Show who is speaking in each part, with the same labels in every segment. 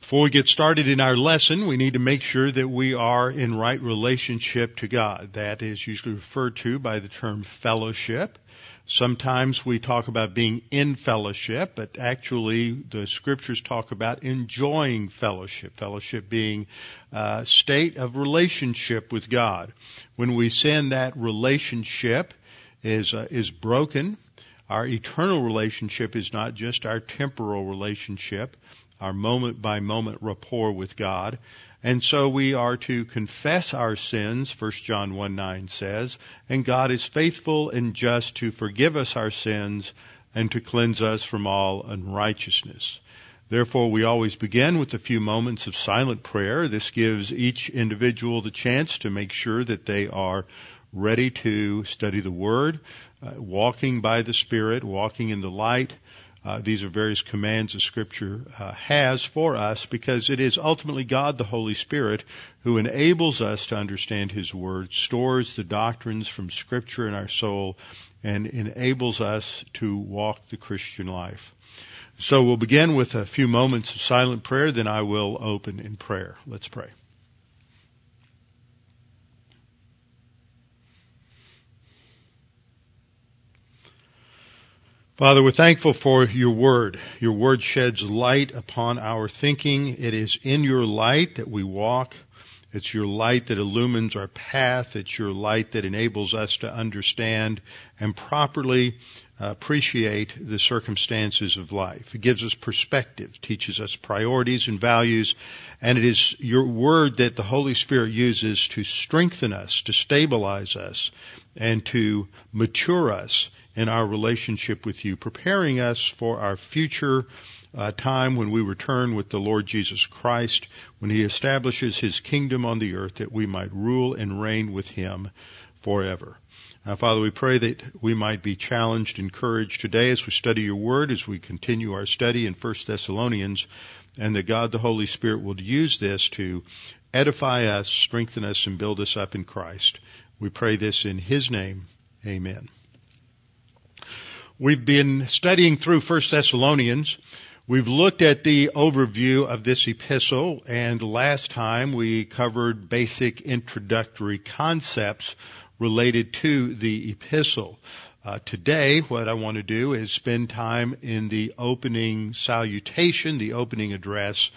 Speaker 1: Before we get started in our lesson, we need to make sure that we are in right relationship to God. That is usually referred to by the term fellowship. Sometimes we talk about being in fellowship, but actually the scriptures talk about enjoying fellowship. Fellowship being a state of relationship with God. When we sin, that relationship is uh, is broken. Our eternal relationship is not just our temporal relationship, our moment by moment rapport with God. And so we are to confess our sins, 1 John 1 9 says, and God is faithful and just to forgive us our sins and to cleanse us from all unrighteousness. Therefore, we always begin with a few moments of silent prayer. This gives each individual the chance to make sure that they are ready to study the Word, uh, walking by the Spirit, walking in the light, uh, these are various commands that Scripture uh, has for us because it is ultimately God, the Holy Spirit, who enables us to understand His Word, stores the doctrines from Scripture in our soul, and enables us to walk the Christian life. So we'll begin with a few moments of silent prayer, then I will open in prayer. Let's pray. Father, we're thankful for your word. Your word sheds light upon our thinking. It is in your light that we walk. It's your light that illumines our path. It's your light that enables us to understand and properly uh, appreciate the circumstances of life. It gives us perspective, teaches us priorities and values, and it is your word that the Holy Spirit uses to strengthen us, to stabilize us, and to mature us in our relationship with you, preparing us for our future uh, time when we return with the Lord Jesus Christ, when He establishes His kingdom on the earth, that we might rule and reign with Him forever. Now, Father, we pray that we might be challenged, encouraged today as we study your word, as we continue our study in 1 Thessalonians, and that God the Holy Spirit will use this to edify us, strengthen us, and build us up in Christ. We pray this in His name. Amen. We've been studying through 1 Thessalonians. We've looked at the overview of this epistle and last time we covered basic introductory concepts related to the epistle. Uh, today, what I want to do is spend time in the opening salutation, the opening address,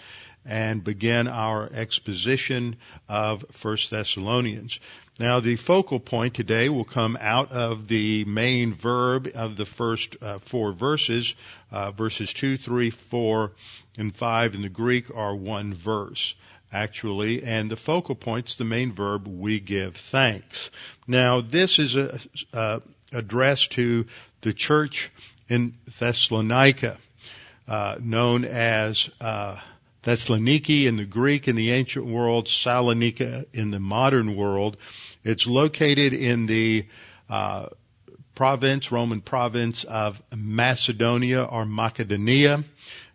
Speaker 1: and begin our exposition of 1 Thessalonians. Now, the focal point today will come out of the main verb of the first uh, four verses. Uh, verses 2, 3, 4, and 5 in the Greek are one verse, actually, and the focal point's the main verb, we give thanks. Now, this is a, uh, addressed to the church in Thessalonica, uh, known as uh, Thessaloniki in the Greek in the ancient world, Salonika in the modern world. It's located in the uh, province, Roman province of Macedonia or Macedonia.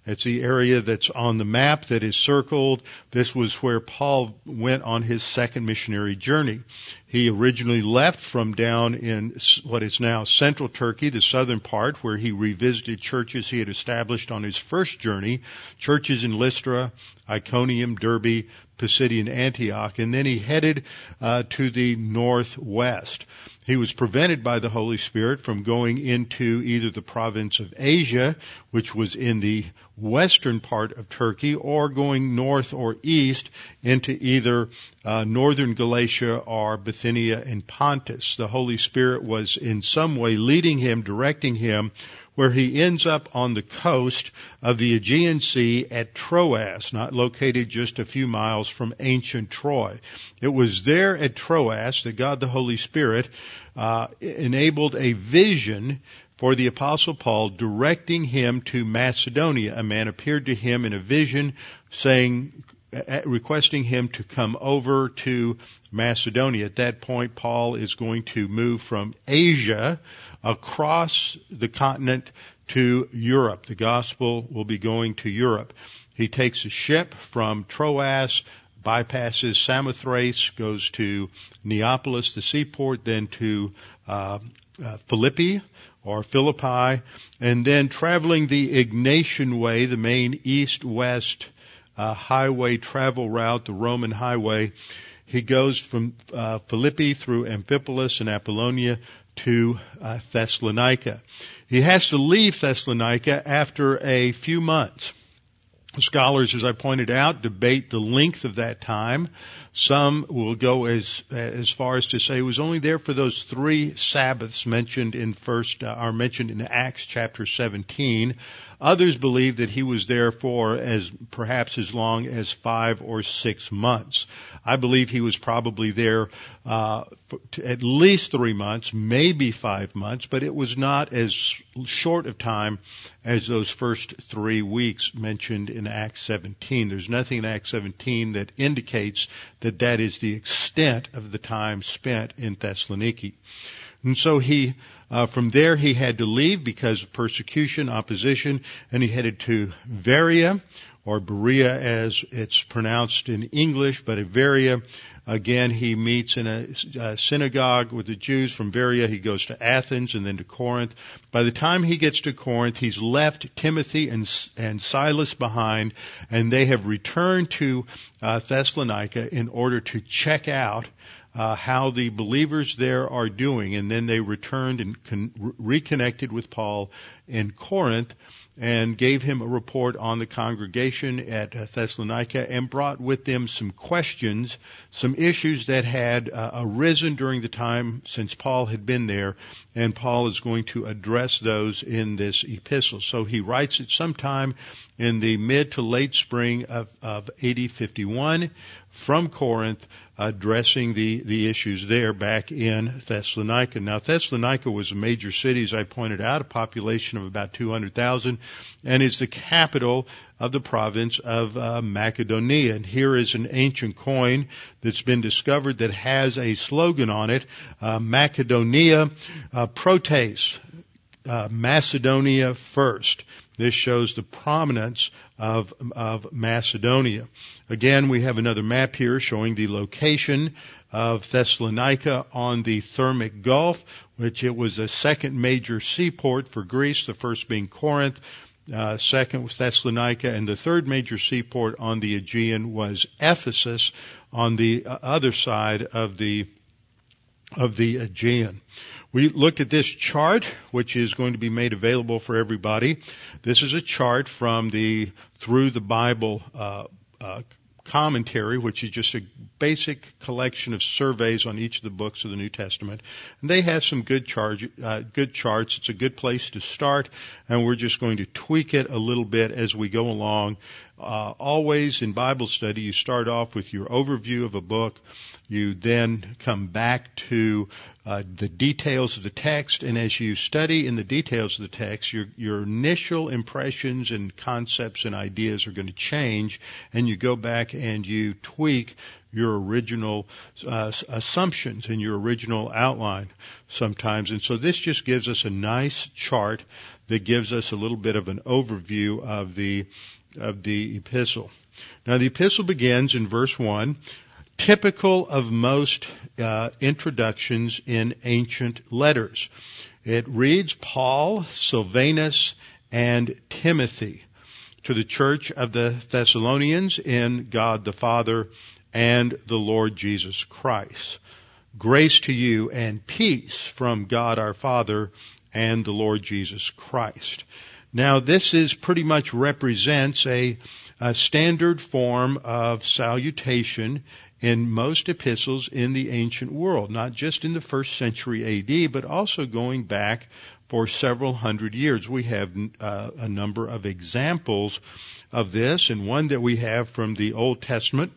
Speaker 1: It's the area that's on the map that is circled. This was where Paul went on his second missionary journey. He originally left from down in what is now central Turkey, the southern part, where he revisited churches he had established on his first journey, churches in Lystra, Iconium, Derbe, Pisidian Antioch, and then he headed uh, to the northwest. He was prevented by the Holy Spirit from going into either the province of Asia, which was in the western part of Turkey, or going north or east into either uh, northern Galatia or Bithynia and Pontus. The Holy Spirit was in some way leading him, directing him where he ends up on the coast of the Aegean Sea at Troas, not located just a few miles from ancient Troy. It was there at Troas that God the Holy Spirit uh, enabled a vision for the apostle Paul directing him to Macedonia. A man appeared to him in a vision saying, requesting him to come over to Macedonia. At that point, Paul is going to move from Asia across the continent to Europe. The gospel will be going to Europe. He takes a ship from Troas, bypasses Samothrace, goes to Neapolis, the seaport, then to uh, uh, Philippi or Philippi, and then traveling the Egnatian Way, the main east-west uh, highway travel route, the Roman highway. He goes from uh, Philippi through Amphipolis and Apollonia to uh, Thessalonica. He has to leave Thessalonica after a few months. Scholars, as I pointed out, debate the length of that time. Some will go as as far as to say it was only there for those three Sabbaths mentioned in first uh, are mentioned in Acts chapter 17. Others believe that he was there for as perhaps as long as five or six months. I believe he was probably there uh, at least three months, maybe five months, but it was not as short of time as those first three weeks mentioned in Acts 17. There's nothing in Acts 17 that indicates that that is the extent of the time spent in Thessaloniki. And so he uh, from there, he had to leave because of persecution, opposition, and he headed to Varia, or Berea as it's pronounced in English, but at Varia, again, he meets in a, a synagogue with the Jews. From Varia, he goes to Athens and then to Corinth. By the time he gets to Corinth, he's left Timothy and, and Silas behind, and they have returned to uh, Thessalonica in order to check out uh, how the believers there are doing, and then they returned and con- reconnected with Paul in Corinth and gave him a report on the congregation at uh, Thessalonica and brought with them some questions, some issues that had uh, arisen during the time since Paul had been there, and Paul is going to address those in this epistle. So he writes it sometime in the mid to late spring of, of AD 51 from Corinth addressing the, the issues there back in Thessalonica. Now Thessalonica was a major city, as I pointed out, a population of about 200,000, and is the capital of the province of uh, Macedonia. And here is an ancient coin that's been discovered that has a slogan on it, uh, Macedonia uh, Protes, uh, Macedonia first. This shows the prominence of, of Macedonia. Again, we have another map here showing the location of Thessalonica on the Thermaic Gulf, which it was a second major seaport for Greece, the first being Corinth, uh, second was Thessalonica, and the third major seaport on the Aegean was Ephesus on the uh, other side of the of the Aegean. We looked at this chart, which is going to be made available for everybody. This is a chart from the Through the Bible uh, uh, commentary, which is just a basic collection of surveys on each of the books of the New Testament. And they have some good, charge, uh, good charts. It's a good place to start, and we're just going to tweak it a little bit as we go along. Uh, always in Bible study, you start off with your overview of a book. You then come back to uh, the details of the text, and as you study in the details of the text, your your initial impressions and concepts and ideas are going to change, and you go back and you tweak your original uh, assumptions and your original outline sometimes. And so this just gives us a nice chart that gives us a little bit of an overview of the of the epistle. Now the epistle begins in verse one typical of most uh, introductions in ancient letters. It reads Paul, Silvanus, and Timothy to the church of the Thessalonians in God the Father and the Lord Jesus Christ. Grace to you and peace from God our Father and the Lord Jesus Christ. Now this is pretty much represents a, a standard form of salutation in most epistles in the ancient world, not just in the first century AD, but also going back for several hundred years. We have uh, a number of examples of this, and one that we have from the Old Testament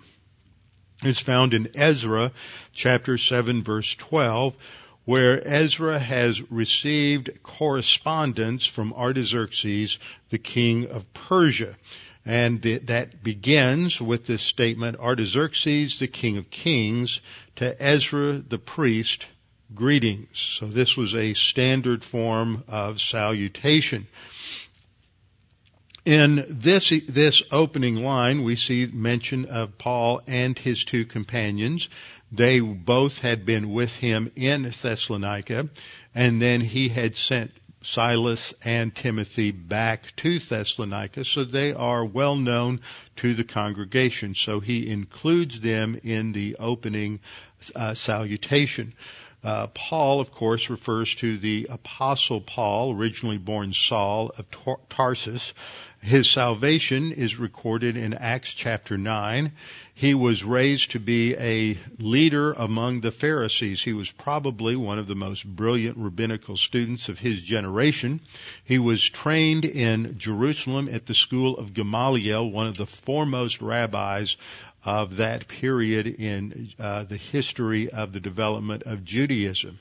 Speaker 1: is found in Ezra chapter 7 verse 12, where Ezra has received correspondence from Artaxerxes, the king of Persia. And that begins with this statement, Artaxerxes, the king of kings, to Ezra the priest, greetings. So this was a standard form of salutation. In this, this opening line, we see mention of Paul and his two companions. They both had been with him in Thessalonica, and then he had sent Silas and Timothy back to Thessalonica, so they are well known to the congregation. So he includes them in the opening uh, salutation. Uh, Paul, of course, refers to the Apostle Paul, originally born Saul of Tarsus. His salvation is recorded in Acts chapter 9. He was raised to be a leader among the Pharisees. He was probably one of the most brilliant rabbinical students of his generation. He was trained in Jerusalem at the school of Gamaliel, one of the foremost rabbis of that period in uh, the history of the development of Judaism.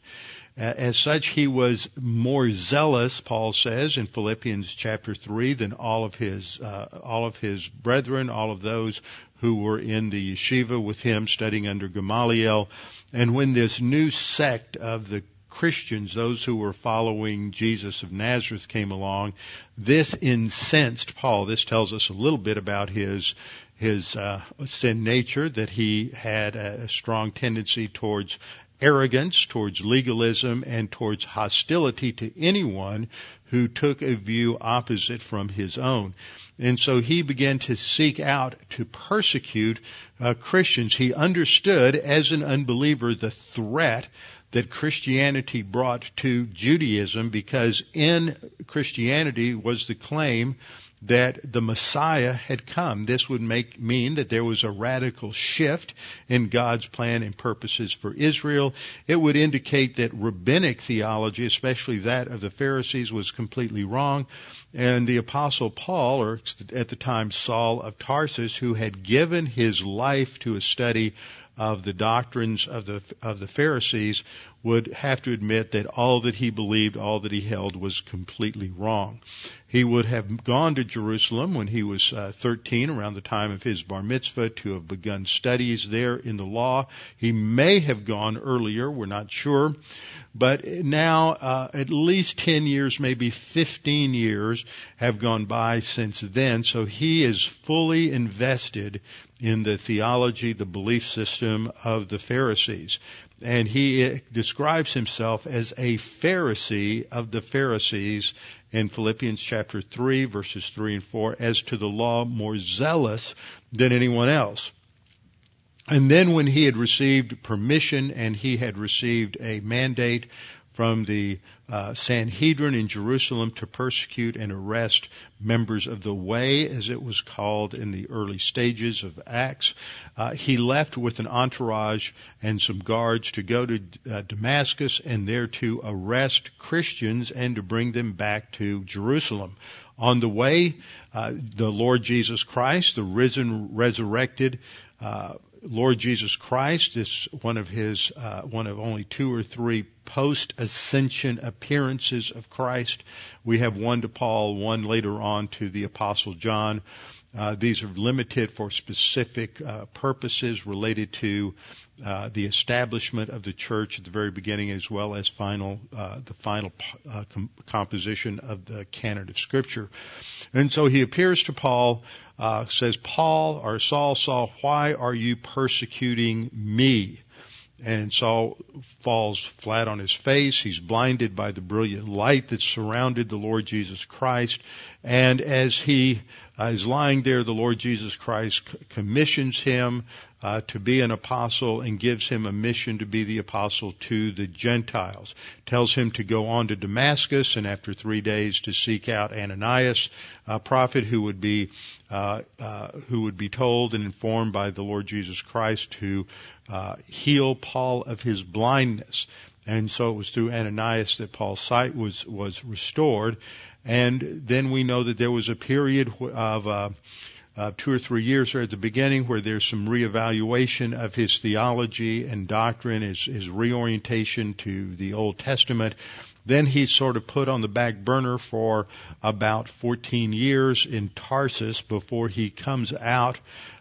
Speaker 1: As such, he was more zealous, Paul says in Philippians chapter three, than all of his uh, all of his brethren, all of those who were in the yeshiva with him, studying under Gamaliel. And when this new sect of the Christians, those who were following Jesus of Nazareth came along, this incensed Paul. This tells us a little bit about his his uh, sin nature, that he had a strong tendency towards arrogance, towards legalism, and towards hostility to anyone who took a view opposite from his own. And so he began to seek out to persecute uh, Christians. He understood as an unbeliever the threat that Christianity brought to Judaism because in Christianity was the claim that the Messiah had come. This would make, mean that there was a radical shift in God's plan and purposes for Israel. It would indicate that rabbinic theology, especially that of the Pharisees, was completely wrong. And the apostle Paul, or at the time Saul of Tarsus, who had given his life to a study of the doctrines of the of the Pharisees would have to admit that all that he believed, all that he held was completely wrong. He would have gone to Jerusalem when he was uh, 13 around the time of his bar mitzvah to have begun studies there in the law. He may have gone earlier, we're not sure. But now, uh, at least 10 years, maybe 15 years have gone by since then. So he is fully invested in the theology, the belief system of the Pharisees. And he describes himself as a Pharisee of the Pharisees in Philippians chapter 3 verses 3 and 4 as to the law more zealous than anyone else. And then when he had received permission and he had received a mandate from the uh, Sanhedrin in Jerusalem to persecute and arrest members of the Way, as it was called in the early stages of Acts. Uh, he left with an entourage and some guards to go to uh, Damascus and there to arrest Christians and to bring them back to Jerusalem. On the way, uh, the Lord Jesus Christ, the risen, resurrected, uh, Lord Jesus Christ is one of his, uh, one of only two or three post ascension appearances of Christ. We have one to Paul, one later on to the Apostle John. Uh, these are limited for specific uh, purposes related to uh, the establishment of the church at the very beginning, as well as final uh, the final uh, com- composition of the canon of Scripture. And so he appears to Paul, uh, says, "Paul or Saul, Saul, why are you persecuting me?" And Saul falls flat on his face. He's blinded by the brilliant light that surrounded the Lord Jesus Christ. And as he uh, is lying there, the Lord Jesus Christ commissions him uh, to be an apostle and gives him a mission to be the apostle to the Gentiles. Tells him to go on to Damascus and after three days to seek out Ananias, a prophet who would be uh, uh, who would be told and informed by the Lord Jesus Christ to uh, heal Paul of his blindness. And so it was through Ananias that Paul's sight was was restored. And then we know that there was a period of uh, two or three years there at the beginning where there's some reevaluation of his theology and doctrine, his, his reorientation to the Old Testament. Then he's sort of put on the back burner for about 14 years in Tarsus before he comes out,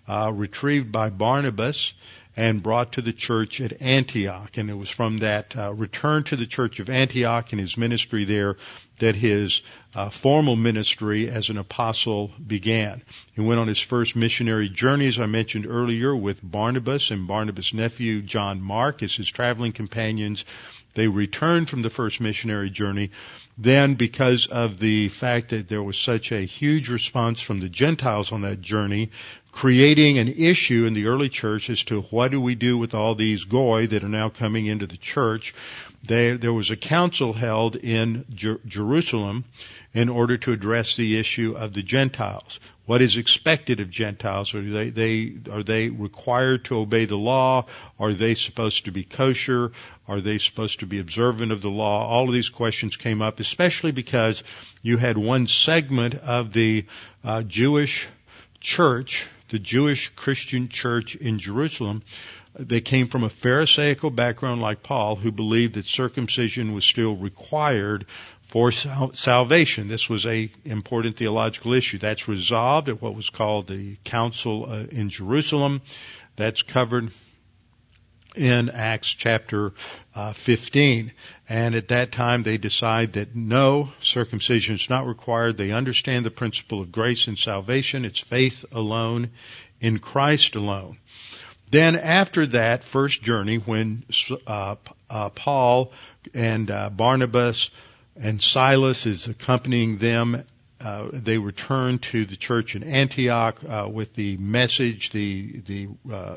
Speaker 1: uh, retrieved by Barnabas and brought to the church at Antioch. And it was from that uh, return to the church of Antioch and his ministry there that his uh, formal ministry as an apostle began. He went on his first missionary journey, as I mentioned earlier, with Barnabas and Barnabas' nephew John Mark as his traveling companions. They returned from the first missionary journey. Then, because of the fact that there was such a huge response from the Gentiles on that journey, creating an issue in the early church as to what do we do with all these goy that are now coming into the church. There was a council held in Jer- Jerusalem in order to address the issue of the Gentiles. What is expected of Gentiles? Are they, they, are they required to obey the law? Are they supposed to be kosher? Are they supposed to be observant of the law? All of these questions came up, especially because you had one segment of the uh, Jewish church the Jewish Christian church in Jerusalem. They came from a Pharisaical background like Paul, who believed that circumcision was still required for salvation. This was a important theological issue. That's resolved at what was called the Council uh, in Jerusalem. That's covered in Acts chapter uh, 15. And at that time, they decide that no, circumcision is not required. They understand the principle of grace and salvation. It's faith alone in Christ alone. Then after that first journey, when uh, uh, Paul and uh, Barnabas and Silas is accompanying them uh, they return to the church in Antioch uh, with the message, the the uh,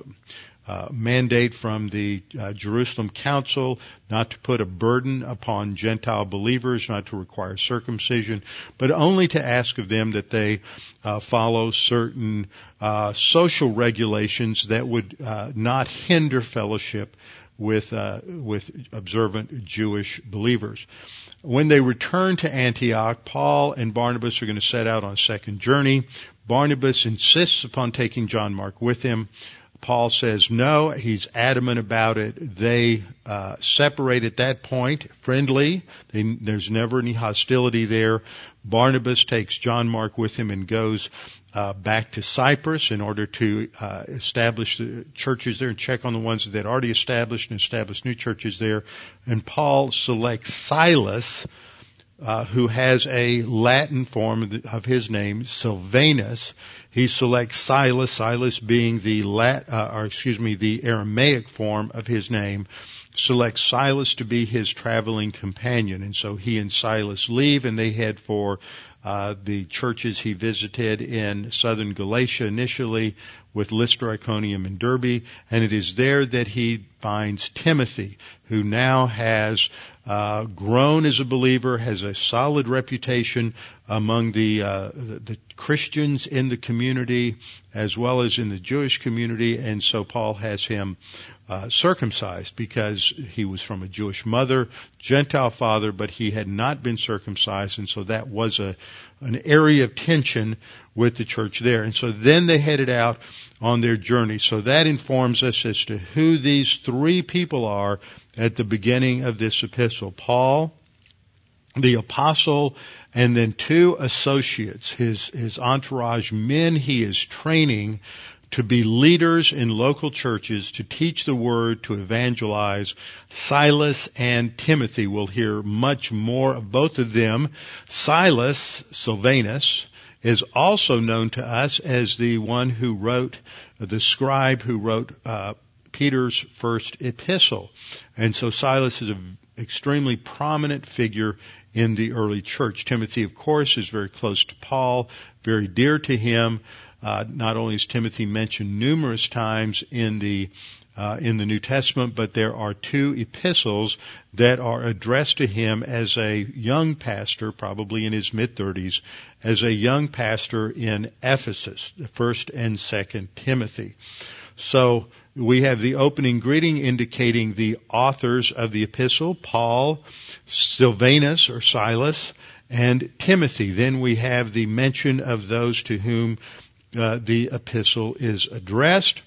Speaker 1: uh, mandate from the uh, Jerusalem Council not to put a burden upon Gentile believers, not to require circumcision, but only to ask of them that they uh, follow certain uh, social regulations that would uh, not hinder fellowship with with observant Jewish believers. When they return to Antioch, Paul and Barnabas are going to set out on a second journey. Barnabas insists upon taking John Mark with him. Paul says no. He's adamant about it. They uh, separate at that point, friendly. They, there's never any hostility there. Barnabas takes John Mark with him and goes uh, back to Cyprus in order to uh, establish the churches there and check on the ones that had already established and establish new churches there. And Paul selects Silas uh, who has a Latin form of, his name, Silvanus. He selects Silas, Silas being the Lat, uh, or excuse me, the Aramaic form of his name, selects Silas to be his traveling companion. And so he and Silas leave and they head for uh, the churches he visited in southern Galatia initially with Lystra, Iconium, and Derbe, and it is there that he finds Timothy, who now has uh, grown as a believer, has a solid reputation among the, uh, the Christians in the community as well as in the Jewish community, and so Paul has him uh, circumcised because he was from a Jewish mother, Gentile father, but he had not been circumcised, and so that was a an area of tension with the church there. And so then they headed out on their journey. So that informs us as to who these three people are at the beginning of this epistle. Paul, the apostle, and then two associates, his, his entourage, men he is training to be leaders in local churches, to teach the word, to evangelize. Silas and Timothy will hear much more of both of them. Silas, Silvanus, is also known to us as the one who wrote, the scribe who wrote uh, Peter's first epistle. And so Silas is an extremely prominent figure in the early church. Timothy, of course, is very close to Paul, very dear to him. Uh, not only is Timothy mentioned numerous times in the uh, in the New Testament, but there are two epistles that are addressed to him as a young pastor, probably in his mid 30s, as a young pastor in Ephesus, the first and second Timothy. So we have the opening greeting indicating the authors of the epistle, Paul, Silvanus or Silas, and Timothy. Then we have the mention of those to whom uh, the epistle is addressed.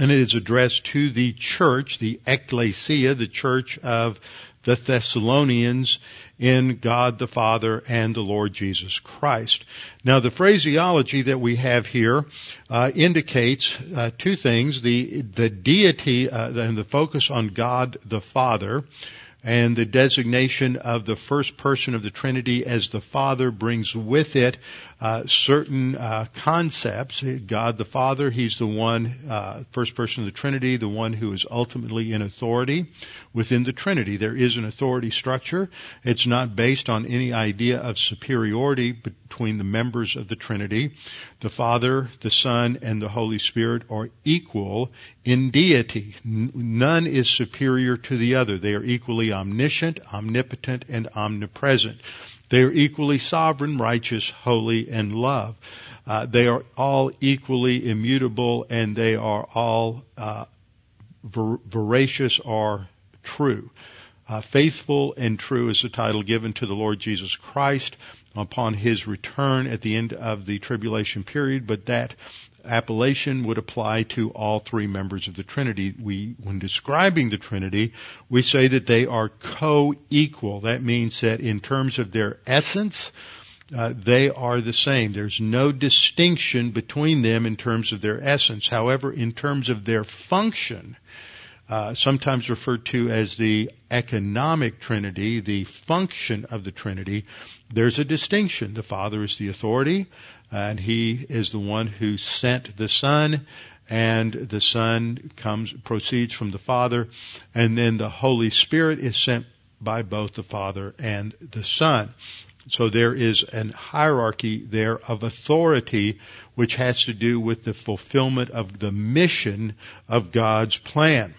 Speaker 1: And it is addressed to the church, the ecclesia, the church of the Thessalonians in God the Father and the Lord Jesus Christ. Now the phraseology that we have here uh, indicates uh, two things: the the deity uh, and the focus on God the Father, and the designation of the first person of the Trinity as the Father brings with it uh, certain uh, concepts. God the Father, He's the one, uh, first person of the Trinity, the one who is ultimately in authority within the Trinity. There is an authority structure. It's not based on any idea of superiority between the members of the Trinity. The Father, the Son, and the Holy Spirit are equal in deity. None is superior to the other. They are equally omniscient, omnipotent, and omnipresent. They are equally sovereign, righteous, holy, and love. Uh, they are all equally immutable, and they are all uh, ver- veracious or true. Uh, faithful and true is the title given to the Lord Jesus Christ upon his return at the end of the tribulation period, but that appellation would apply to all three members of the Trinity. We, when describing the Trinity, we say that they are co-equal. That means that in terms of their essence, uh, they are the same. There's no distinction between them in terms of their essence. However, in terms of their function, uh, sometimes referred to as the economic Trinity, the function of the Trinity, there's a distinction. The Father is the authority, and He is the one who sent the Son, and the Son comes, proceeds from the Father, and then the Holy Spirit is sent by both the Father and the Son. So there is an hierarchy there of authority which has to do with the fulfillment of the mission of God's plan.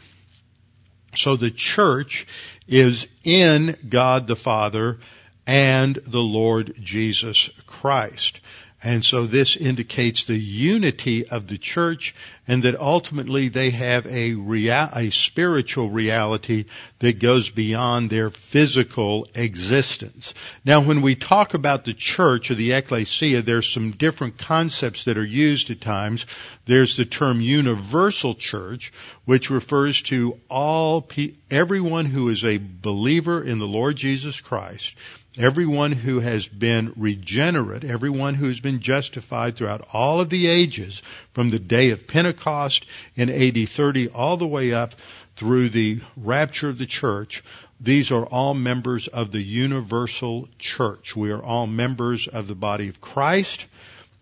Speaker 1: So the church is in God the Father and the Lord Jesus Christ. And so this indicates the unity of the church and that ultimately they have a real, a spiritual reality that goes beyond their physical existence. Now when we talk about the church or the ecclesia, there's some different concepts that are used at times. There's the term universal church, which refers to all, everyone who is a believer in the Lord Jesus Christ Everyone who has been regenerate, everyone who has been justified throughout all of the ages, from the day of Pentecost in AD 30 all the way up through the rapture of the church, these are all members of the universal church. We are all members of the body of Christ,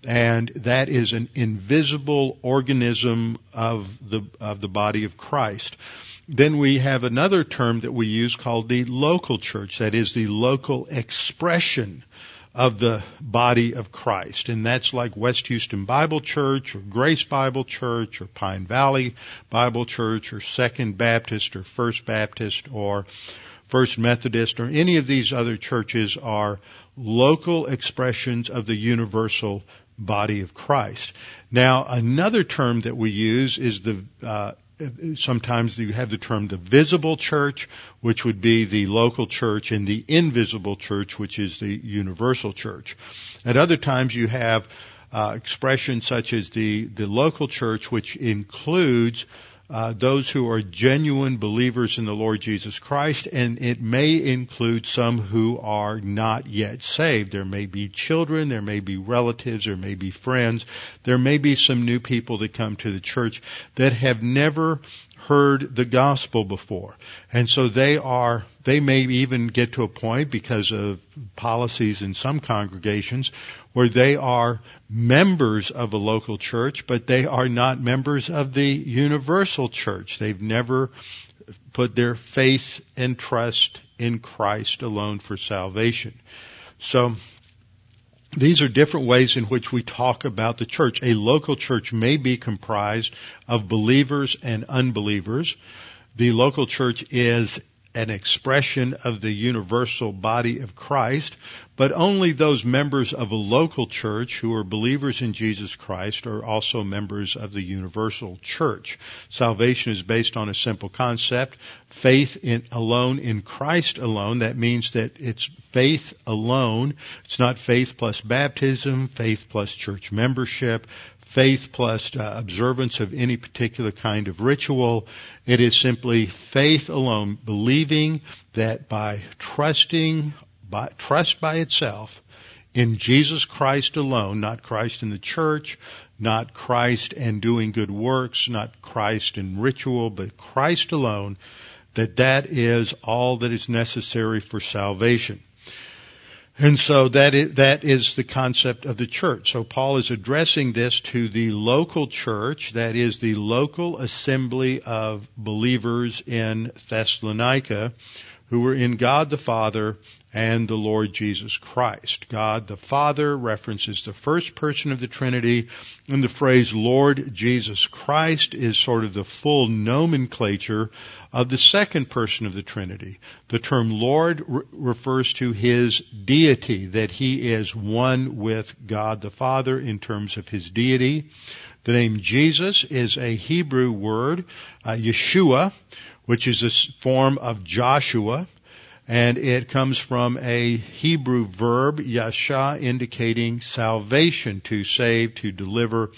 Speaker 1: and that is an invisible organism of the, of the body of Christ. Then we have another term that we use called the local church. That is the local expression of the body of Christ. And that's like West Houston Bible Church or Grace Bible Church or Pine Valley Bible Church or Second Baptist or First Baptist or First Methodist or any of these other churches are local expressions of the universal body of Christ. Now, another term that we use is the uh, sometimes you have the term the visible church, which would be the local church, and the invisible church, which is the universal church. At other times you have uh, expressions such as the, the local church, which includes uh, those who are genuine believers in the Lord Jesus Christ, and it may include some who are not yet saved. There may be children, there may be relatives, there may be friends, there may be some new people that come to the church that have never heard the gospel before. And so they are, they may even get to a point because of policies in some congregations where they are members of a local church, but they are not members of the universal church. They've never put their faith and trust in Christ alone for salvation. So, these are different ways in which we talk about the church. A local church may be comprised of believers and unbelievers. The local church is an expression of the universal body of Christ, but only those members of a local church who are believers in Jesus Christ are also members of the universal church. Salvation is based on a simple concept, faith in, alone in Christ alone. That means that it's faith alone. It's not faith plus baptism, faith plus church membership, faith plus uh, observance of any particular kind of ritual. It is simply faith alone, believing that by trusting, by, trust by itself in Jesus Christ alone, not Christ in the church, not Christ and doing good works, not Christ in ritual, but Christ alone, that that is all that is necessary for salvation. And so that is, that is the concept of the church. So Paul is addressing this to the local church, that is the local assembly of believers in Thessalonica, who were in God the Father and the Lord Jesus Christ. God the Father references the first person of the Trinity, and the phrase Lord Jesus Christ is sort of the full nomenclature of the second person of the Trinity. The term Lord re- refers to his deity, that he is one with God the Father in terms of his deity. The name Jesus is a Hebrew word, uh, Yeshua, which is a form of Joshua, and it comes from a Hebrew verb, yasha, indicating salvation, to save, to deliver,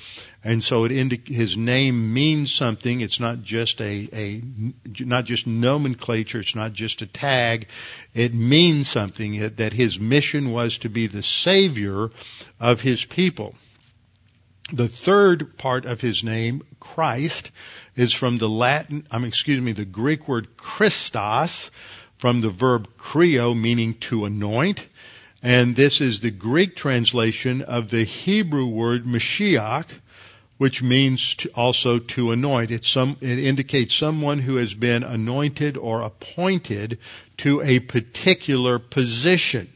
Speaker 1: and so it indi- his name means something. It's not just a, a, not just nomenclature. It's not just a tag. It means something that his mission was to be the savior of his people. The third part of his name, Christ, is from the Latin, I mean, excuse me, the Greek word Christos, from the verb kreo, meaning to anoint. And this is the Greek translation of the Hebrew word Mashiach, which means to also to anoint. Some, it indicates someone who has been anointed or appointed to a particular position.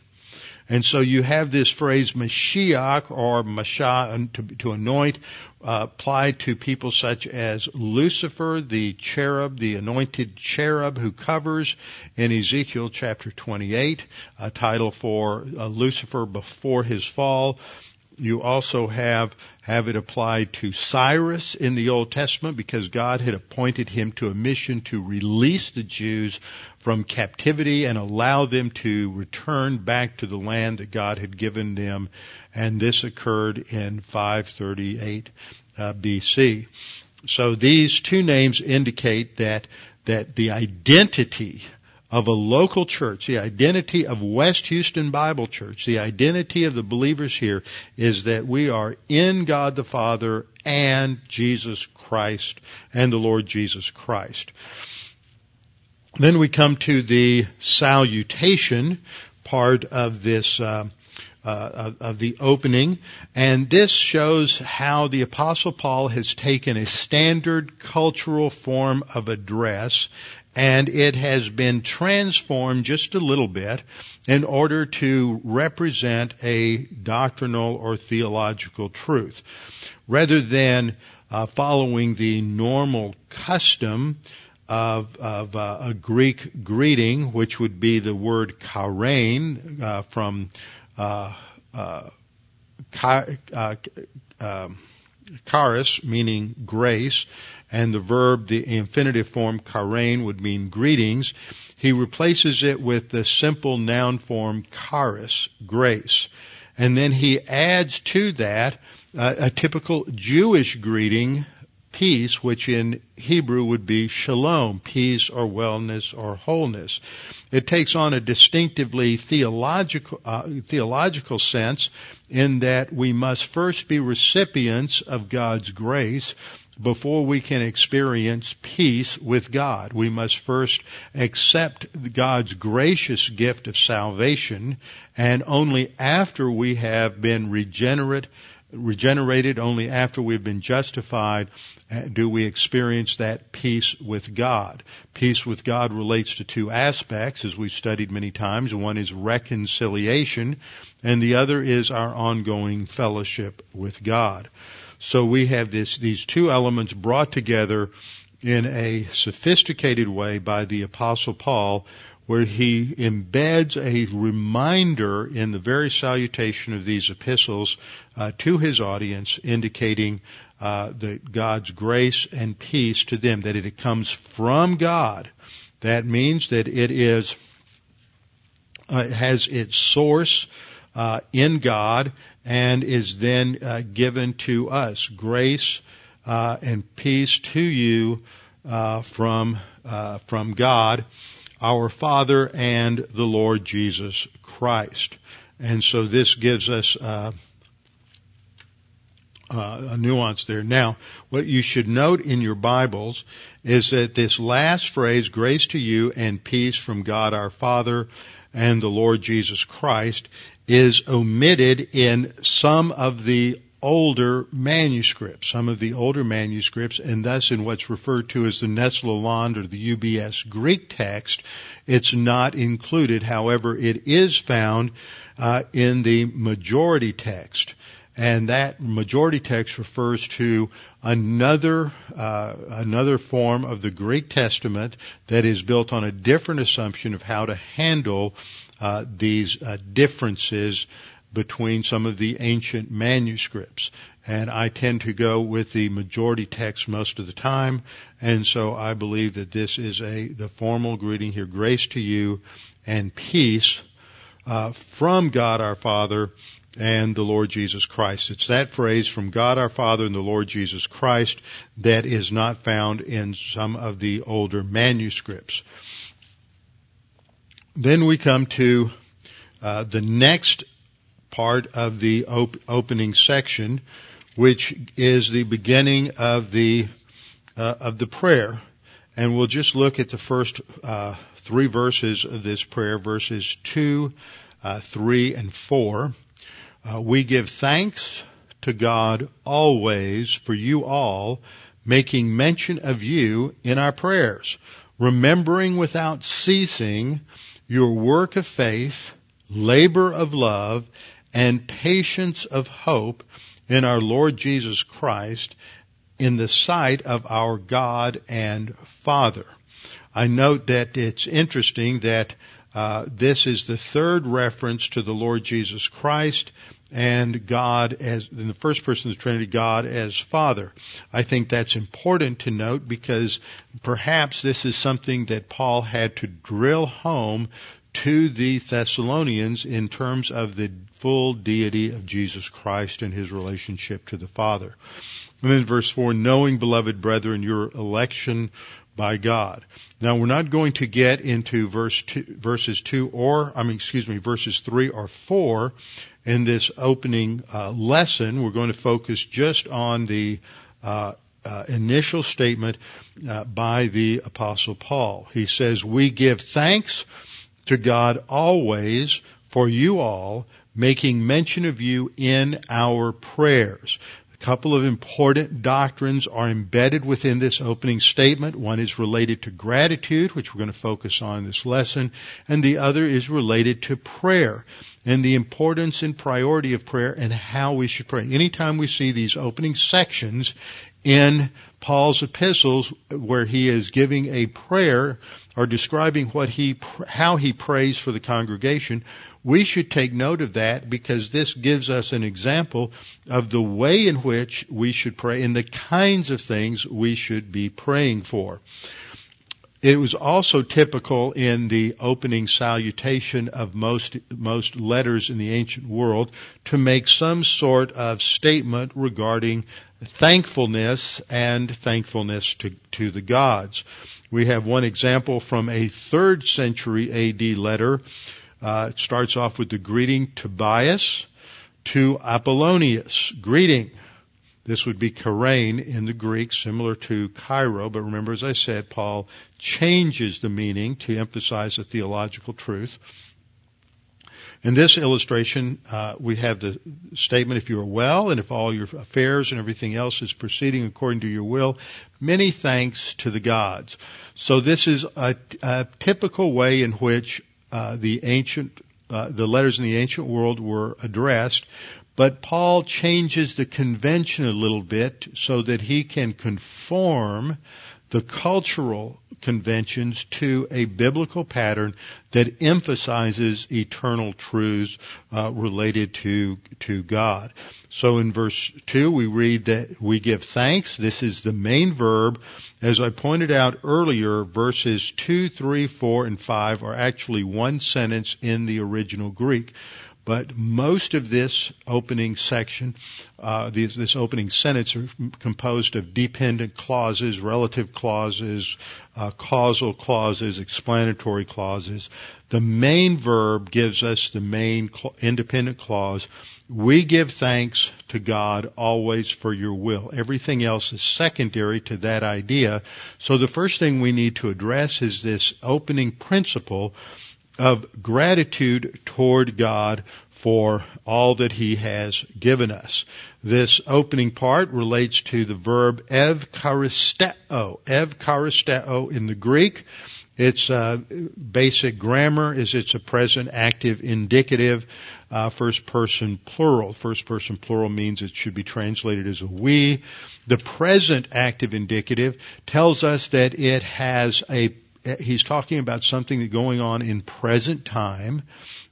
Speaker 1: And so you have this phrase Mashiach or Masha to, to anoint uh, applied to people such as Lucifer, the cherub, the anointed cherub who covers in Ezekiel chapter 28, a title for uh, Lucifer before his fall. You also have have it applied to Cyrus in the Old Testament because God had appointed him to a mission to release the Jews from captivity and allow them to return back to the land that God had given them. And this occurred in 538 uh, BC. So these two names indicate that, that the identity of a local church, the identity of West Houston Bible Church, the identity of the believers here is that we are in God the Father and Jesus Christ and the Lord Jesus Christ. Then we come to the salutation part of this uh, uh, of, the opening, and this shows how the Apostle Paul has taken a standard cultural form of address and it has been transformed just a little bit in order to represent a doctrinal or theological truth. Rather than uh, following the normal custom of, of uh, a Greek greeting, which would be the word chairein uh, from uh, uh, uh um, charis, meaning grace, and the verb, the infinitive form chairein would mean greetings. He replaces it with the simple noun form charis, grace. And then he adds to that uh, a typical Jewish greeting, peace, which in Hebrew would be shalom, peace or wellness or wholeness. It takes on a distinctively theological, uh, theological sense in that we must first be recipients of God's grace before we can experience peace with God. We must first accept God's gracious gift of salvation and only after we have been regenerate, regenerated, only after we've been justified, uh, do we experience that peace with God. Peace with God relates to two aspects, as we've studied many times. One is reconciliation, and the other is our ongoing fellowship with God. So we have this, these two elements brought together in a sophisticated way by the apostle Paul where he embeds a reminder in the very salutation of these epistles uh, to his audience indicating uh, that God's grace and peace to them, that it comes from God. That means that it is uh, has its source uh, in God and is then uh, given to us. Grace uh, and peace to you from from God, our Father, and the Lord Jesus Christ. And so this gives us uh, uh, a nuance there. Now, what you should note in your Bibles is that this last phrase, grace to you and peace from God our Father and the Lord Jesus Christ, is omitted in some of the older manuscripts, some of the older manuscripts, and thus in what's referred to as the Nestle Aland or the UBS Greek text, it's not included. However, it is found uh, in the majority text. And that majority text refers to another uh, another form of the Greek Testament that is built on a different assumption of how to handle uh, these uh, differences between some of the ancient manuscripts. And I tend to go with the majority text most of the time, and so I believe that this is a the formal greeting here: grace to you and peace uh, from God our Father and the Lord Jesus Christ. It's that phrase from God our Father and the Lord Jesus Christ that is not found in some of the older manuscripts. Then we come to uh, the next part of the op- opening section, which is the beginning of the uh, of the prayer, and we'll just look at the first uh, three verses of this prayer, verses two, uh, three, and four. Uh, we give thanks to God always for you all, making mention of you in our prayers, remembering without ceasing your work of faith, labor of love, and patience of hope in our Lord Jesus Christ in the sight of our God and Father. I note that it's interesting that uh, this is the third reference to the Lord Jesus Christ and God as in the first person of the Trinity, God as Father. I think that's important to note because perhaps this is something that Paul had to drill home to the Thessalonians in terms of the full deity of Jesus Christ and his relationship to the Father. And then verse 4, knowing, beloved brethren, your election by God. Now we're not going to get into verse two, verses 2 or, I mean, excuse me, verses 3 or 4 in this opening uh, lesson. We're going to focus just on the uh, uh, initial statement uh, by the apostle Paul. He says, we give thanks to God always for you all, making mention of you in our prayers A couple of important doctrines are embedded within this opening statement. One is related to gratitude, which we're going to focus on in this lesson, and the other is related to prayer and the importance and priority of prayer and how we should pray. Anytime we see these opening sections in Paul's epistles where he is giving a prayer or describing what he, how he prays for the congregation, we should take note of that because this gives us an example of the way in which we should pray and the kinds of things we should be praying for. It was also typical in the opening salutation of most, most letters in the ancient world to make some sort of statement regarding thankfulness and thankfulness to, to the gods. We have one example from a third century AD letter uh, it starts off with the greeting Tobias to Apollonius. Greeting. This would be Chairein in the Greek, similar to chairo, but remember, as I said, Paul changes the meaning to emphasize a theological truth. In this illustration, uh, we have the statement, if you are well and if all your affairs and everything else is proceeding according to your will, many thanks to the gods. So this is a, a typical way in which uh, the ancient, uh, the letters in the ancient world were addressed, but Paul changes the convention a little bit so that he can conform the cultural conventions to a biblical pattern that emphasizes eternal truths uh, related to to God. So in verse 2 we read that we give thanks. This is the main verb. As I pointed out earlier, verses 2, 3, 4, and 5 are actually one sentence in the original Greek. But most of this opening section, uh, this, this, opening sentence are composed of dependent clauses, relative clauses, uh, causal clauses, explanatory clauses. The main verb gives us the main cl- independent clause. We give thanks to God always for your will. Everything else is secondary to that idea. So the first thing we need to address is this opening principle of gratitude toward God for all that He has given us. This opening part relates to the verb evkaristeo. Evkaristeo in the Greek its uh, basic grammar is it's a present active indicative, uh, first person plural. First person plural means it should be translated as a we. The present active indicative tells us that it has a Eh, he's talking about something that's going on in present time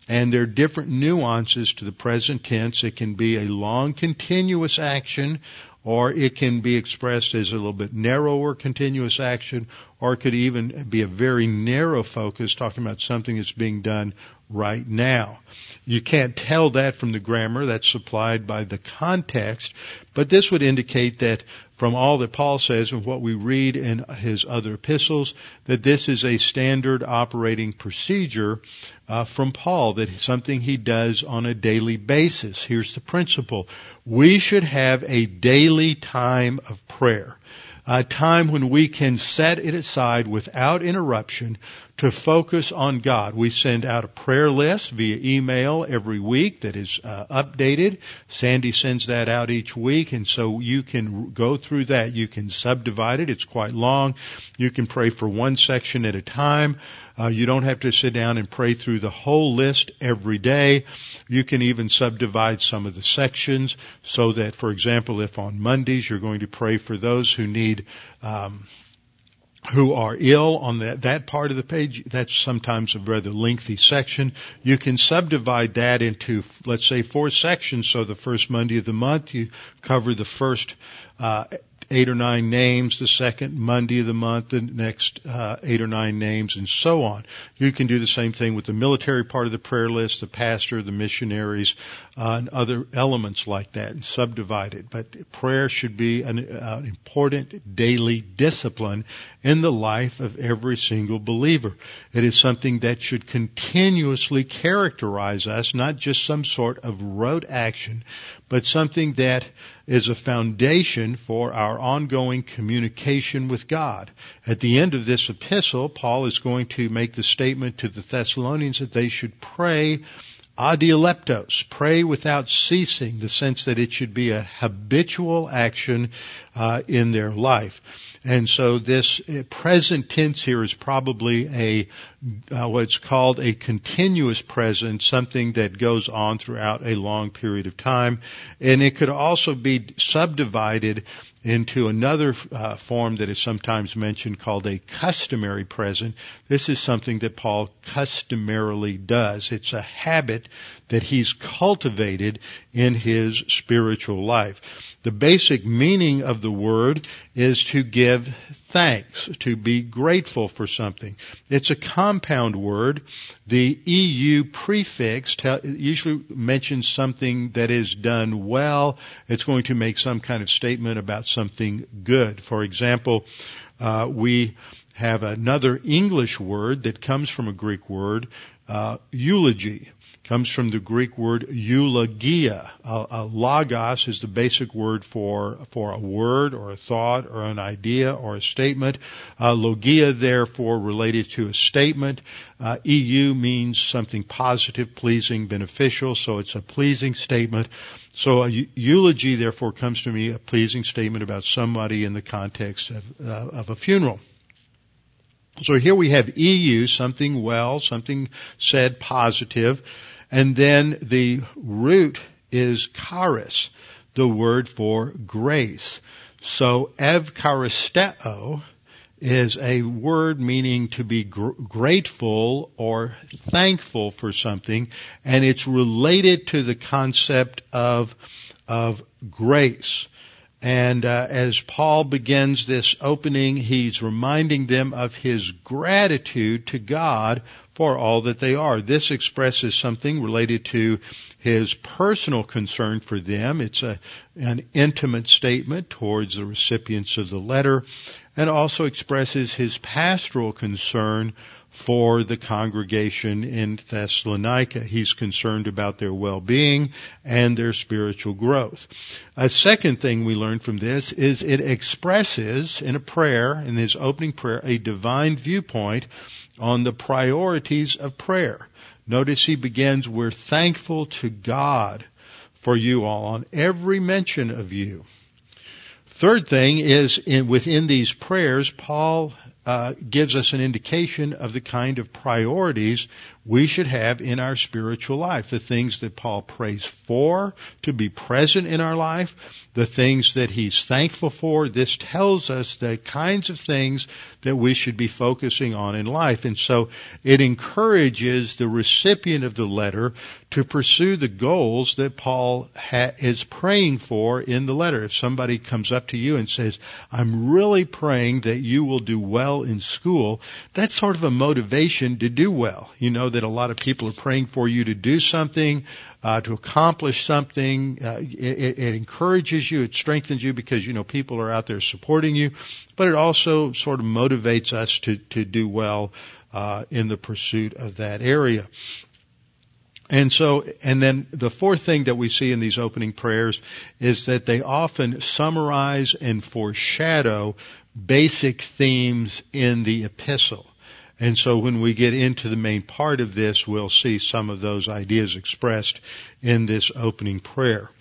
Speaker 1: and there are different nuances to the present tense. It can be a long continuous action or it can be expressed as a little bit narrower continuous action, or it could even be a very narrow focus talking about something that's being done right now. You can't tell that from the grammar, that's supplied by the context, but this would indicate that from all that Paul says and what we read in his other epistles, that this is a standard operating procedure uh, from Paul, that something he does on a daily basis. Here's the principle. We should have a daily time of prayer a time when we can set it aside without interruption to focus on God. We send out a prayer list via email every week that is uh, updated. Sandy sends that out each week and so you can go through that. You can subdivide it. It's quite long. You can pray for one section at a time. Uh, you don't have to sit down and pray through the whole list every day. You can even subdivide some of the sections so that, for example, if on Mondays you're going to pray for those who need um, who are ill on that, that part of the page, that's sometimes a rather lengthy section. You can subdivide that into, let's say, four sections. So the first Monday of the month, you cover the first uh, eight or nine names the second Monday of the month, the next uh, eight or nine names, and so on. You can do the same thing with the military part of the prayer list, the pastor, the missionaries, uh, and other elements like that, and subdivide it. But prayer should be an, uh, important daily discipline in the life of every single believer. It is something that should continuously characterize us, not just some sort of rote action, but something that is a foundation for our ongoing communication with God. At the end of this epistle, Paul is going to make the statement to the Thessalonians that they should pray adialeiptos, pray without ceasing, the sense that it should be a habitual action uh, in their life. And so this uh, present tense here is probably a uh, what's called a continuous present, something that goes on throughout a long period of time, and it could also be subdivided into another uh, form that is sometimes mentioned called a customary present. This is something that Paul customarily does. It's a habit that he's cultivated in his spiritual life. The basic meaning of the word is to give thanks, to be grateful for something. It's a compound word. The EU prefix usually mentions something that is done well. It's going to make some kind of statement about something good. For example, uh, we have another English word that comes from a Greek word, uh, eulogy comes from the Greek word eulogia. Uh, logos is the basic word for for a word or a thought or an idea or a statement. Uh, logia, therefore, related to a statement. Uh, EU means something positive, pleasing, beneficial, so it's a pleasing statement. So a eulogy, therefore, comes to me a pleasing statement about somebody in the context of, uh, of a funeral. So here we have EU, something well, something said. And then the root is charis, the word for grace. So evkaristeo is a word meaning to be gr- grateful or thankful for something, and it's related to the concept of of grace. And uh, as Paul begins this opening, he's reminding them of his gratitude to God for all that they are. This expresses something related to his personal concern for them. It's a, an intimate statement towards the recipients of the letter and also expresses his pastoral concern for the congregation in Thessalonica. He's concerned about their well-being and their spiritual growth. A second thing we learn from this is it expresses in a prayer, in his opening prayer, a divine viewpoint on the priorities of prayer. Notice he begins, we're thankful to God for you all on every mention of you. Third thing is in, within these prayers, Paul uh, gives us an indication of the kind of priorities we should have in our spiritual life. The things that Paul prays for to be present in our life, the things that he's thankful for. This tells us the kinds of things that we should be focusing on in life. And so it encourages the recipient of the letter to pursue the goals that Paul ha- is praying for in the letter. If somebody comes up to you and says, I'm really praying that you will do well in school, that's sort of a motivation to do well. You know that a lot of people are praying for you to do something, uh, to accomplish something. Uh, it, it encourages you, it strengthens you because you know people are out there supporting you, but it also sort of motivates us to to do well uh, in the pursuit of that area. And so, and then the fourth thing that we see in these opening prayers is that they often summarize and foreshadow basic themes in the epistle. And so when we get into the main part of this, we'll see some of those ideas expressed in this opening prayer.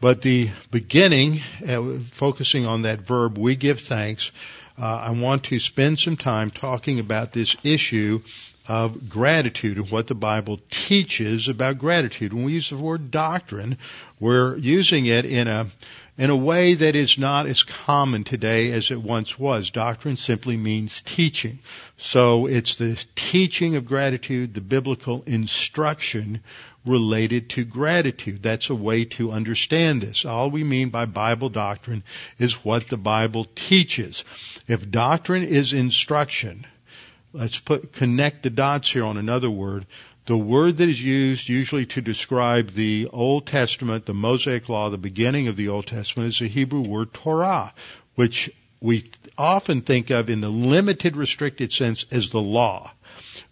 Speaker 1: But the beginning, uh, focusing on that verb, we give thanks, uh, I want to spend some time talking about this issue of gratitude and what the Bible teaches about gratitude. When we use the word doctrine, we're using it in a in a way that is not as common today as it once was. Doctrine simply means teaching. So it's the teaching of gratitude, the biblical instruction related to gratitude. That's a way to understand this. All we mean by Bible doctrine is what the Bible teaches. If doctrine is instruction, let's put, connect the dots here on another word. The word that is used usually to describe the Old Testament, the Mosaic Law, the beginning of the Old Testament is the Hebrew word Torah, which we often think of in the limited restricted sense as the law.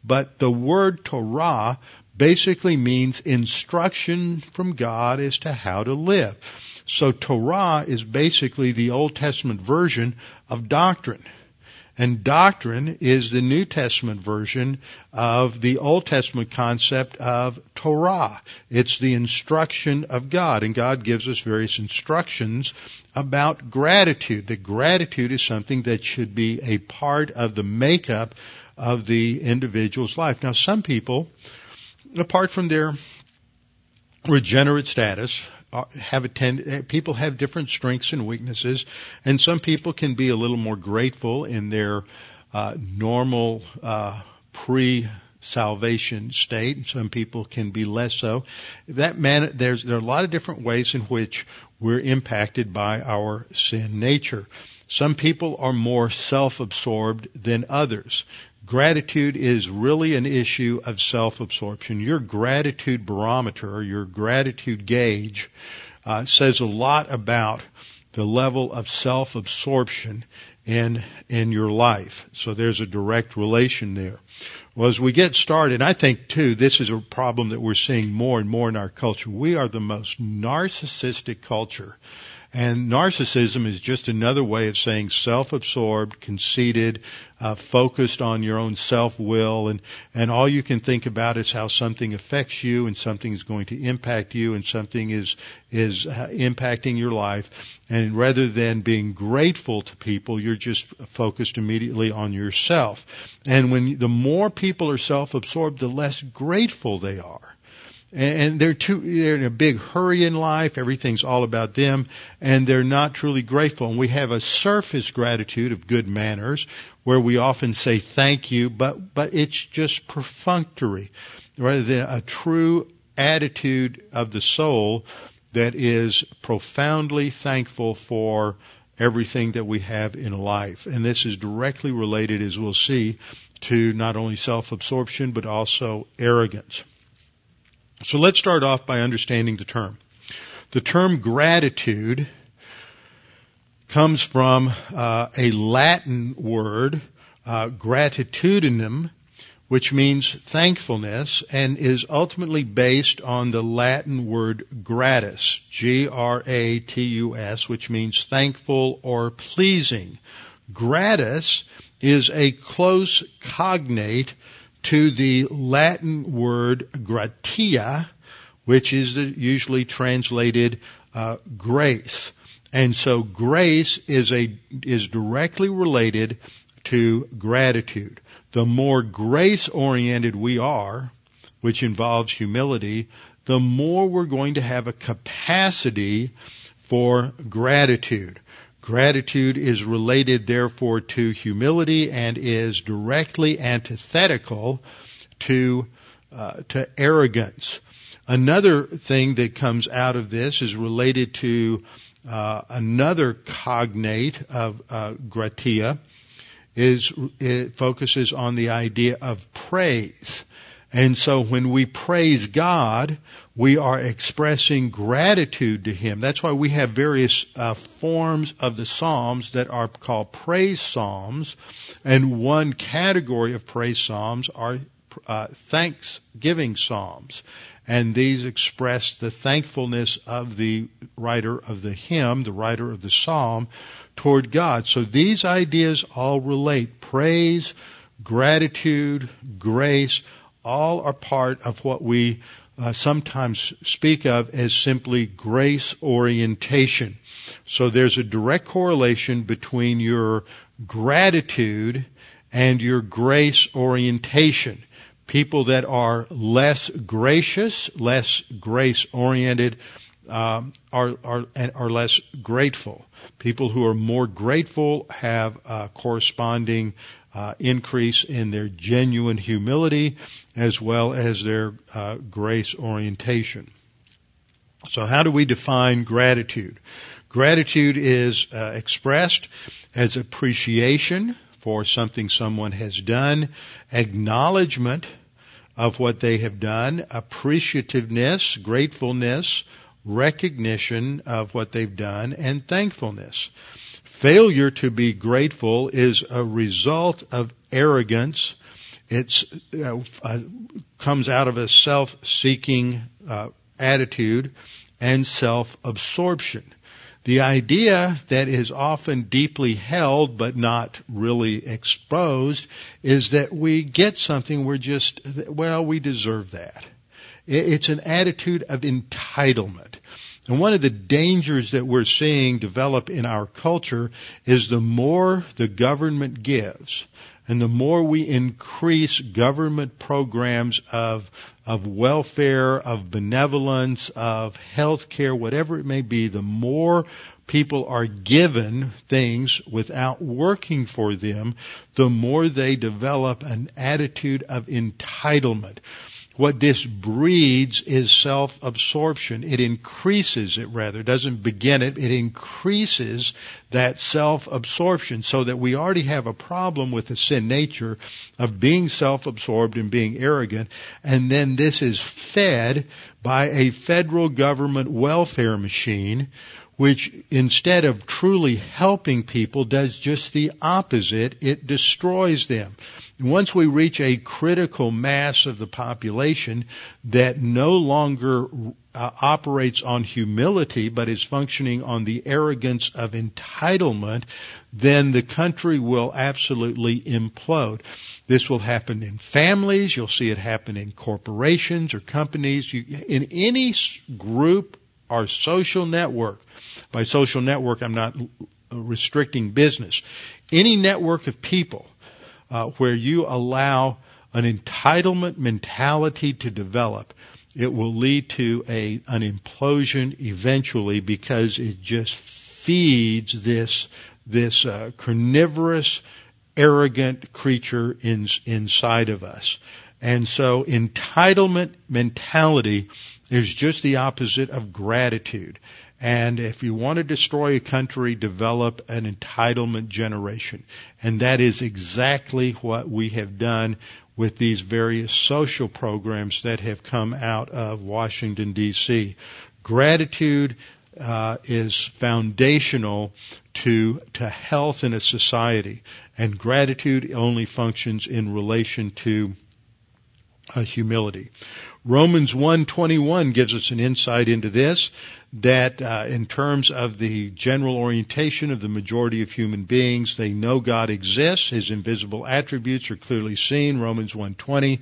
Speaker 1: But the word Torah basically means instruction from God as to how to live. So Torah is basically the Old Testament version of doctrine. And doctrine is the New Testament version of the Old Testament concept of Torah. It's the instruction of God, and God gives us various instructions about gratitude. That gratitude is something that should be a part of the makeup of the individual's life. Now, some people, apart from their regenerate status, have a tend, uh, people have different strengths and weaknesses, and some people can be a little more grateful in their uh, normal uh, pre salvation state, and some people can be less so. That man, there's there are a lot of different ways in which we're impacted by our sin nature. Some people are more self-absorbed than others. Gratitude is really an issue of self-absorption. Your gratitude barometer, your gratitude gauge, uh, says a lot about the level of self-absorption in in your life. So there's a direct relation there. Well, as we get started, I think too, this is a problem that we're seeing more and more in our culture. We are the most narcissistic culture and narcissism is just another way of saying self-absorbed, conceited, uh, focused on your own self-will, and and all you can think about is how something affects you, and something is going to impact you, and something is is uh, impacting your life. And rather than being grateful to people, you're just focused immediately on yourself. And when the more people are self-absorbed, the less grateful they are and they're too they're in a big hurry in life everything's all about them and they're not truly grateful and we have a surface gratitude of good manners where we often say thank you but but it's just perfunctory rather than a true attitude of the soul that is profoundly thankful for everything that we have in life. And this is directly related, as we'll see, to not only self-absorption, but also arrogance. So let's start off by understanding the term. The term gratitude comes from uh, a Latin word, uh, gratitudinem, which means thankfulness and is ultimately based on the Latin word gratus, G-R-A-T-U-S, which means thankful or pleasing. Gratus is a close cognate to the Latin word gratia, which is usually translated uh, grace. And so grace is a is directly related to gratitude the more grace oriented we are, which involves humility, the more we're going to have a capacity for gratitude. Gratitude is related therefore to humility and is directly antithetical to uh, to arrogance. Another thing that comes out of this is related to uh, another cognate of uh, gratia, is it focuses on the idea of praise. And so when we praise God, we are expressing gratitude to Him. That's why we have various uh, forms of the Psalms that are called praise Psalms. And one category of praise Psalms are uh, thanksgiving Psalms. And these express the thankfulness of the writer of the hymn, the writer of the Psalm, toward God. So these ideas all relate. Praise, gratitude, grace, all are part of what we uh, sometimes speak of as simply grace orientation. So there's a direct correlation between your gratitude and your grace orientation. People that are less gracious, less grace oriented, um, are, are, are less grateful. People who are more grateful have a corresponding uh, increase in their genuine humility as well as their uh, grace orientation. So how do we define gratitude? Gratitude is uh, expressed as appreciation for something someone has done, acknowledgement of what they have done, appreciativeness, gratefulness, recognition of what they've done, and thankfulness. Failure to be grateful is a result of arrogance. It uh, uh, comes out of a self-seeking uh, attitude and self-absorption. The idea that is often deeply held but not really exposed is that we get something we're just, well, we deserve that. It's an attitude of entitlement. And one of the dangers that we're seeing develop in our culture is the more the government gives and the more we increase government programs of, of welfare, of benevolence, of health care, whatever it may be, the more people are given things without working for them, the more they develop an attitude of entitlement. What this breeds is self-absorption. It increases it rather, doesn't begin it, it increases that self-absorption so that we already have a problem with the sin nature of being self-absorbed and being arrogant. And then this is fed by a federal government welfare machine which instead of truly helping people does just the opposite. It destroys them. Once we reach a critical mass of the population that no longer uh, operates on humility but is functioning on the arrogance of entitlement, then the country will absolutely implode. This will happen in families. You'll see it happen in corporations or companies. You, in any group or social network by social network, I'm not restricting business. Any network of people uh, where you allow an entitlement mentality to develop, it will lead to a an implosion eventually because it just feeds this this uh, carnivorous, arrogant creature in, inside of us. And so entitlement mentality is just the opposite of gratitude. And if you want to destroy a country, develop an entitlement generation. And that is exactly what we have done with these various social programs that have come out of Washington DC. Gratitude uh, is foundational to to health in a society, and gratitude only functions in relation to uh, humility. Romans 1:21 gives us an insight into this that uh, in terms of the general orientation of the majority of human beings they know God exists. His invisible attributes are clearly seen Romans 1:20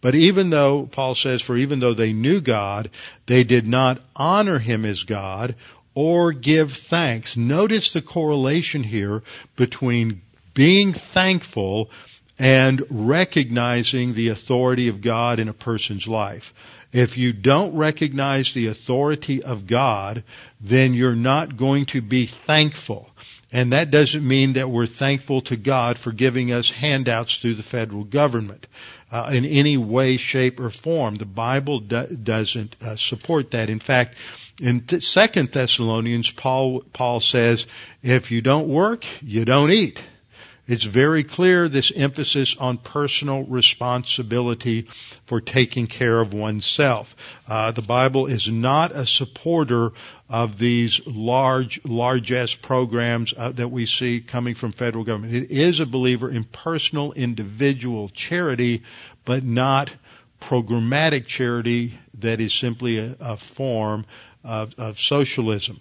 Speaker 1: but even though Paul says for even though they knew God they did not honor him as God or give thanks. Notice the correlation here between being thankful and recognizing the authority of God in a person's life. If you don't recognize the authority of God, then you're not going to be thankful. And that doesn't mean that we're thankful to God for giving us handouts through the federal government uh, in any way, shape, or form. The Bible do- doesn't uh, support that. In fact, in Second Thessalonians, Paul Paul says, "If you don't work, you don't eat." It's very clear this emphasis on personal responsibility for taking care of oneself. Uh, the Bible is not a supporter of these large, largesse programs uh, that we see coming from federal government. It is a believer in personal, individual charity, but not programmatic charity that is simply a, a form of, of socialism.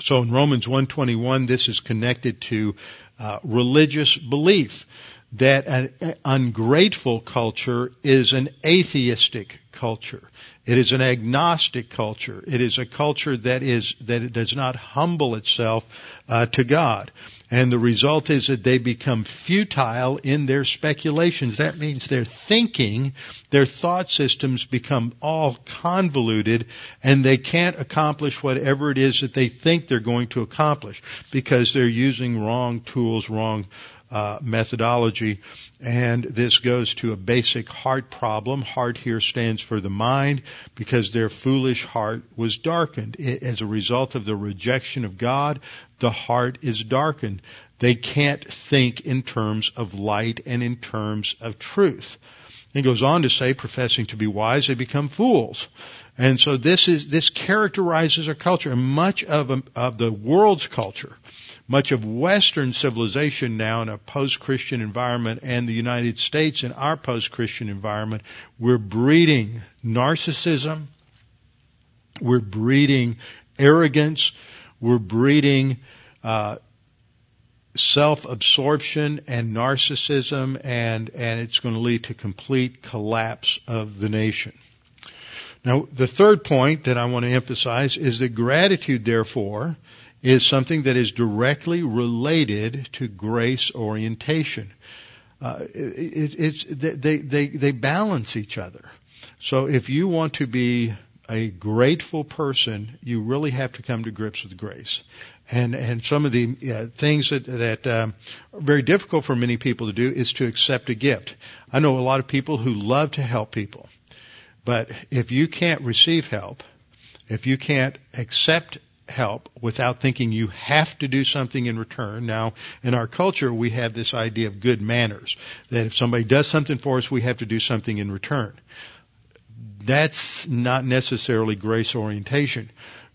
Speaker 1: So in Romans 121, this is connected to uh, religious belief that an ungrateful culture is an atheistic culture. It is an agnostic culture. It is a culture that is that it does not humble itself uh, to God. And the result is that they become futile in their speculations. That means their thinking, their thought systems become all convoluted and they can't accomplish whatever it is that they think they're going to accomplish because they're using wrong tools, wrong uh, methodology. And this goes to a basic heart problem. Heart here stands for the mind because their foolish heart was darkened. It, as a result of the rejection of God, the heart is darkened. They can't think in terms of light and in terms of truth. He goes on to say, professing to be wise, they become fools. And so this is, this characterizes our culture. And much of, of the world's culture much of Western civilization now in a post-Christian environment and the United States in our post-Christian environment, we're breeding narcissism, we're breeding arrogance, we're breeding uh, self-absorption and narcissism, and and it's going to lead to complete collapse of the nation. Now, the third point that I want to emphasize is that gratitude, therefore, is something that is directly related to grace orientation. Uh, it, it's they they they balance each other. So if you want to be a grateful person, you really have to come to grips with grace. And and some of the uh, things that that um, are very difficult for many people to do is to accept a gift. I know a lot of people who love to help people, but if you can't receive help, if you can't accept help without thinking you have to do something in return. Now, in our culture, we have this idea of good manners, that if somebody does something for us, we have to do something in return. That's not necessarily grace orientation.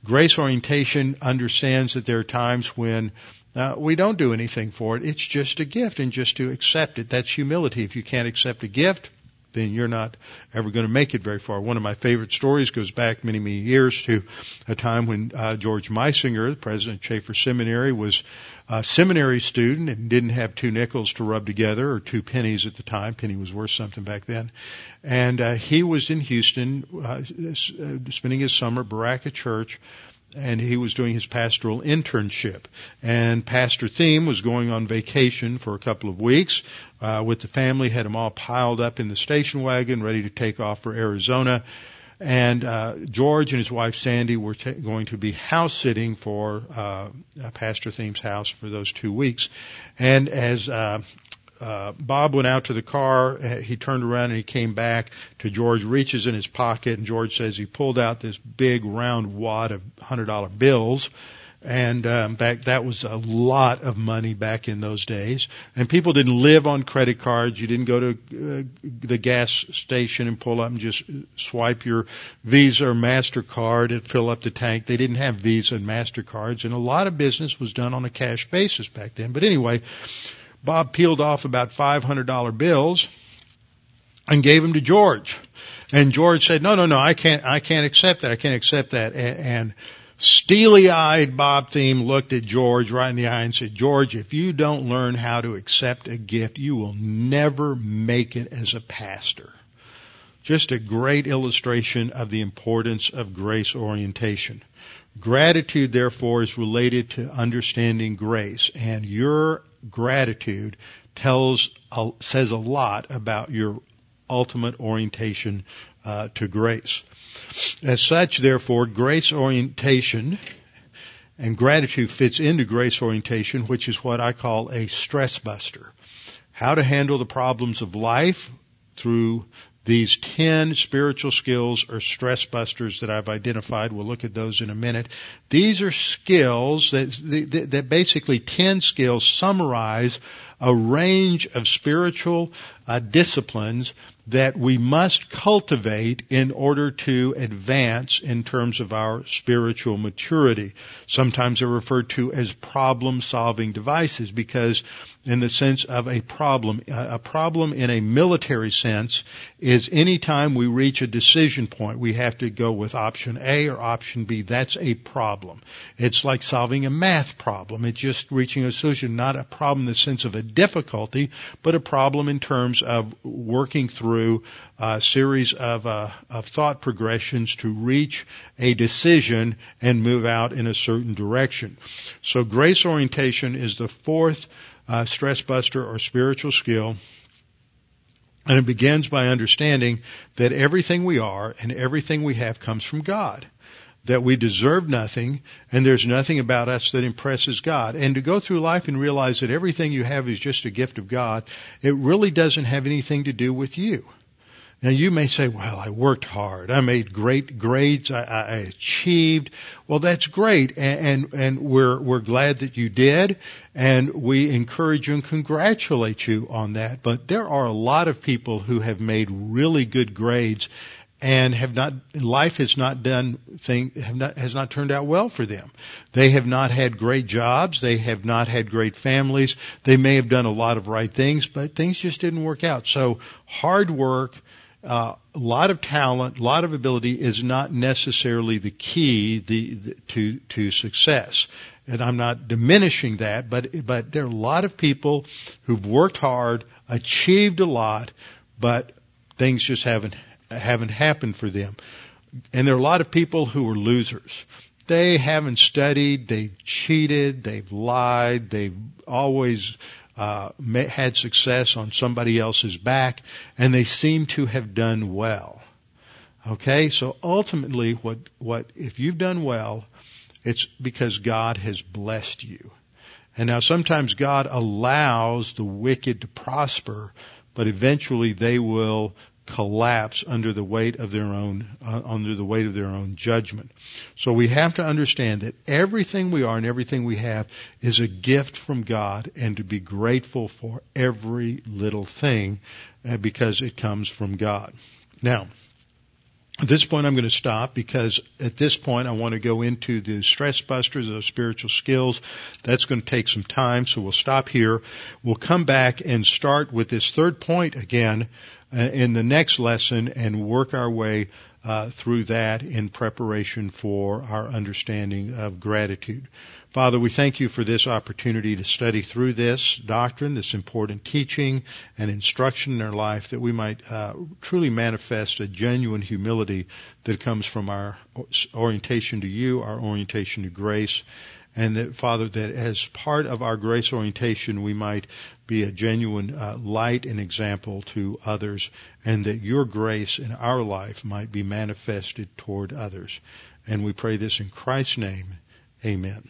Speaker 1: Grace orientation understands that there are times when uh, we don't do anything for it. It's just a gift and just to accept it. That's humility. If you can't accept a gift, then you're not ever going to make it very far. One of my favorite stories goes back many, many years to a time when uh, George Meisinger, the president of Chafer Seminary, was a seminary student and didn't have two nickels to rub together or two pennies at the time. Penny was worth something back then. And uh, he was in Houston uh, spending his summer at Berachah Church and he was doing his pastoral internship. And Pastor Thieme was going on vacation for a couple of weeks uh, with the family, had them all piled up in the station wagon, ready to take off for Arizona. And uh, George and his wife Sandy were t- going to be house sitting for uh, Pastor Thieme's house for those two weeks. And as uh, Bob went out to the car. He turned around and he came back to George, reaches in his pocket, and George says he pulled out this big round wad of hundred dollar bills. And um, back that was a lot of money back in those days. And people didn't live on credit cards. You didn't go to uh, the gas station and pull up and just swipe your Visa or Mastercard and fill up the tank. They didn't have Visa and Mastercards, and a lot of business was done on a cash basis back then. But anyway, Bob peeled off about $500 bills and gave them to George. And George said, no, no, no, I can't, I can't accept that. I can't accept that. And, and steely eyed Bob Thieme looked at George right in the eye and said, George, if you don't learn how to accept a gift, you will never make it as a pastor. Just a great illustration of the importance of grace orientation. Gratitude, therefore, is related to understanding grace, and your gratitude tells uh, says a lot about your ultimate orientation uh, to grace. As such, therefore, grace orientation and gratitude fits into grace orientation, which is what I call a stress buster. How to handle the problems of life through these 10 spiritual skills or stress busters that I've identified. We'll look at those in a minute. These are skills that, that, basically 10 skills summarize a range of spiritual uh, disciplines that we must cultivate in order to advance in terms of our spiritual maturity. Sometimes they're referred to as problem solving devices because in the sense of a problem. A problem in a military sense is any time we reach a decision point, we have to go with option A or option B. That's a problem. It's like solving a math problem. It's just reaching a solution, not a problem in the sense of a difficulty, but a problem in terms of working through a series of, uh, of thought progressions to reach a decision and move out in a certain direction. So grace orientation is the fourth uh, stress buster or spiritual skill. And it begins by understanding that everything we are and everything we have comes from God. That we deserve nothing and there's nothing about us that impresses God. And to go through life and realize that everything you have is just a gift of God, it really doesn't have anything to do with you. Now you may say, well, I worked hard. I made great grades. I, I achieved. Well, that's great. And, and, and, we're, we're glad that you did. And we encourage you and congratulate you on that. But there are a lot of people who have made really good grades and have not, life has not done thing, have not, has not turned out well for them. They have not had great jobs. They have not had great families. They may have done a lot of right things, but things just didn't work out. So hard work, uh, a lot of talent, a lot of ability is not necessarily the key the, the, to to success. And I'm not diminishing that, but but there are a lot of people who've worked hard, achieved a lot, but things just haven't haven't happened for them. And there are a lot of people who are losers. They haven't studied, they've cheated, they've lied, they've always uh, had success on somebody else's back, and they seem to have done well. Okay, so ultimately, what what if you've done well, it's because God has blessed you. And now sometimes God allows the wicked to prosper, but eventually they will collapse under the weight of their own uh, under the weight of their own judgment. So we have to understand that everything we are and everything we have is a gift from God and to be grateful for every little thing uh, because it comes from God. Now, at this point, I'm going to stop because at this point, I want to go into the stress busters, those spiritual skills. That's going to take some time, so we'll stop here. We'll come back and start with this third point again in the next lesson and work our way uh, through that in preparation for our understanding of gratitude. Father, we thank you for this opportunity to study through this doctrine, this important teaching and instruction in our life that we might uh, truly manifest a genuine humility that comes from our orientation to you, our orientation to grace, and that Father, that as part of our grace orientation, we might be a genuine uh, light and example to others, and that your grace in our life might be manifested toward others. And we pray this in Christ's name. Amen.